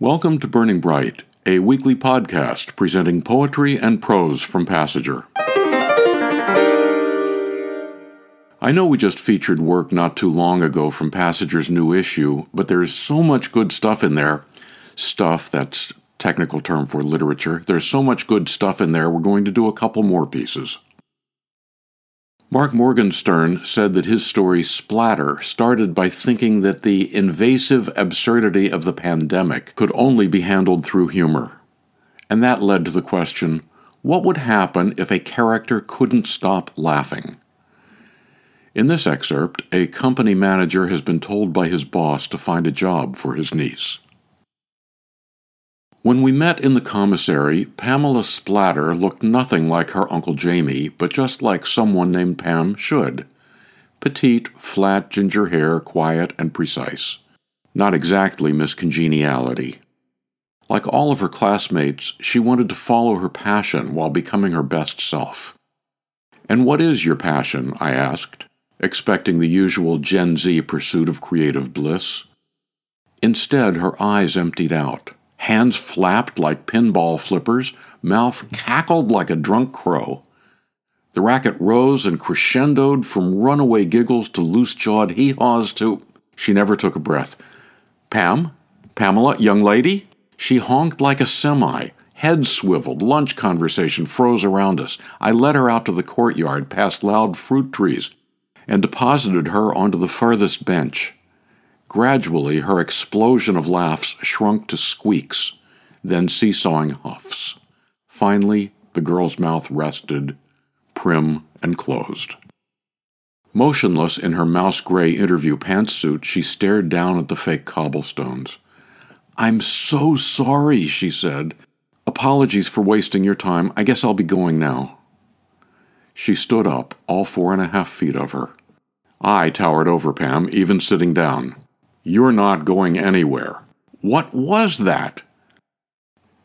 Welcome to Burning Bright, a weekly podcast presenting poetry and prose from Passager. I know we just featured work not too long ago from Passager's new issue, but there's so much good stuff in there. Stuff, that's technical term for literature. There's so much good stuff in there, we're going to do a couple more pieces. Mark Morgenstern said that his story Splatter started by thinking that the invasive absurdity of the pandemic could only be handled through humor. And that led to the question what would happen if a character couldn't stop laughing? In this excerpt, a company manager has been told by his boss to find a job for his niece. When we met in the commissary, Pamela Splatter looked nothing like her Uncle Jamie, but just like someone named Pam should. Petite, flat ginger hair, quiet and precise. Not exactly Miss Congeniality. Like all of her classmates, she wanted to follow her passion while becoming her best self. And what is your passion? I asked, expecting the usual Gen Z pursuit of creative bliss. Instead, her eyes emptied out. Hands flapped like pinball flippers, mouth cackled like a drunk crow. The racket rose and crescendoed from runaway giggles to loose jawed hee haws to. She never took a breath. Pam? Pamela, young lady? She honked like a semi. Head swiveled, lunch conversation froze around us. I led her out to the courtyard past loud fruit trees and deposited her onto the furthest bench. Gradually, her explosion of laughs shrunk to squeaks, then seesawing huffs. Finally, the girl's mouth rested, prim and closed. Motionless in her mouse gray interview pantsuit, she stared down at the fake cobblestones. I'm so sorry, she said. Apologies for wasting your time. I guess I'll be going now. She stood up, all four and a half feet of her. I towered over Pam, even sitting down. You're not going anywhere. What was that?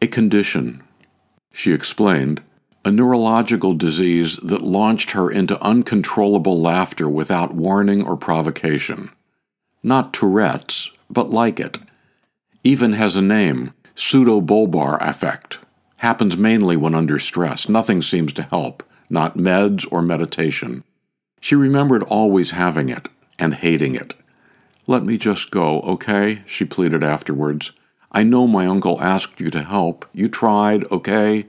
A condition, she explained, a neurological disease that launched her into uncontrollable laughter without warning or provocation. Not Tourette's, but like it. Even has a name, pseudobulbar affect. Happens mainly when under stress. Nothing seems to help, not meds or meditation. She remembered always having it and hating it. Let me just go, okay? she pleaded afterwards. I know my uncle asked you to help. You tried, okay?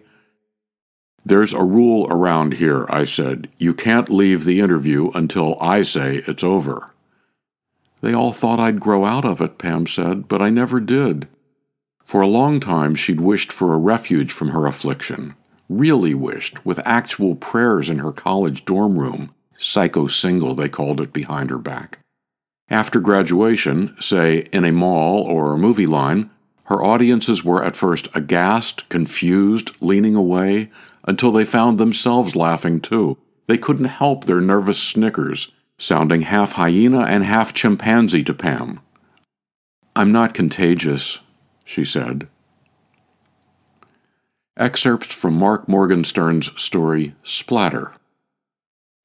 There's a rule around here, I said. You can't leave the interview until I say it's over. They all thought I'd grow out of it, Pam said, but I never did. For a long time, she'd wished for a refuge from her affliction. Really wished, with actual prayers in her college dorm room. Psycho single, they called it behind her back. After graduation, say in a mall or a movie line, her audiences were at first aghast, confused, leaning away, until they found themselves laughing too. They couldn't help their nervous snickers, sounding half hyena and half chimpanzee to Pam. I'm not contagious, she said. Excerpts from Mark Morgenstern's story Splatter.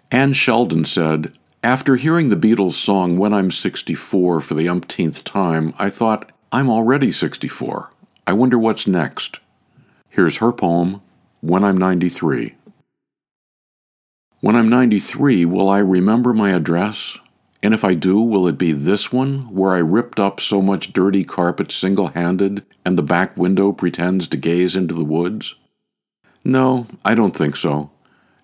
Anne Sheldon said, after hearing the Beatles song When I'm 64 for the umpteenth time, I thought, I'm already 64. I wonder what's next. Here's her poem, When I'm 93. When I'm 93, will I remember my address? And if I do, will it be this one, where I ripped up so much dirty carpet single handed and the back window pretends to gaze into the woods? No, I don't think so.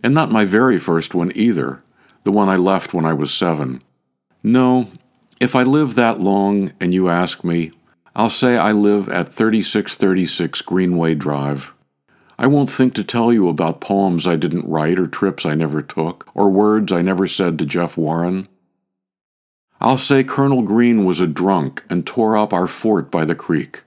And not my very first one either the one I left when I was seven. No, if I live that long and you ask me, I'll say I live at 3636 Greenway Drive. I won't think to tell you about poems I didn't write or trips I never took or words I never said to Jeff Warren. I'll say Colonel Green was a drunk and tore up our fort by the creek.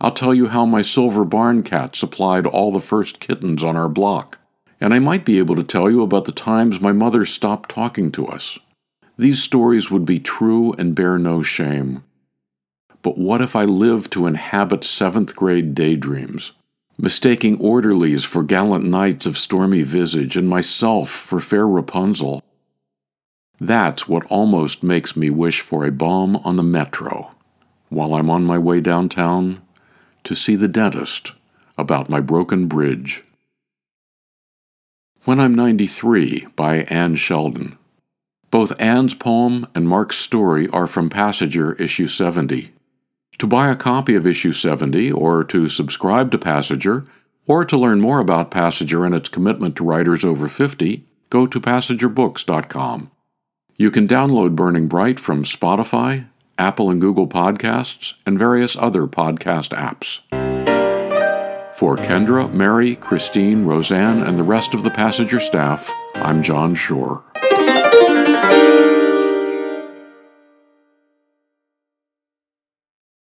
I'll tell you how my silver barn cat supplied all the first kittens on our block and I might be able to tell you about the times my mother stopped talking to us. These stories would be true and bear no shame. But what if I lived to inhabit seventh grade daydreams, mistaking orderlies for gallant knights of stormy visage and myself for fair Rapunzel? That's what almost makes me wish for a bomb on the metro. While I'm on my way downtown, to see the dentist about my broken bridge. When I'm 93 by Anne Sheldon. Both Anne's poem and Mark's story are from Passager issue 70. To buy a copy of issue 70, or to subscribe to Passager, or to learn more about Passager and its commitment to writers over 50, go to passagerbooks.com. You can download Burning Bright from Spotify, Apple and Google Podcasts, and various other podcast apps. For Kendra, Mary, Christine, Roseanne, and the rest of the Passager staff, I'm John Shore.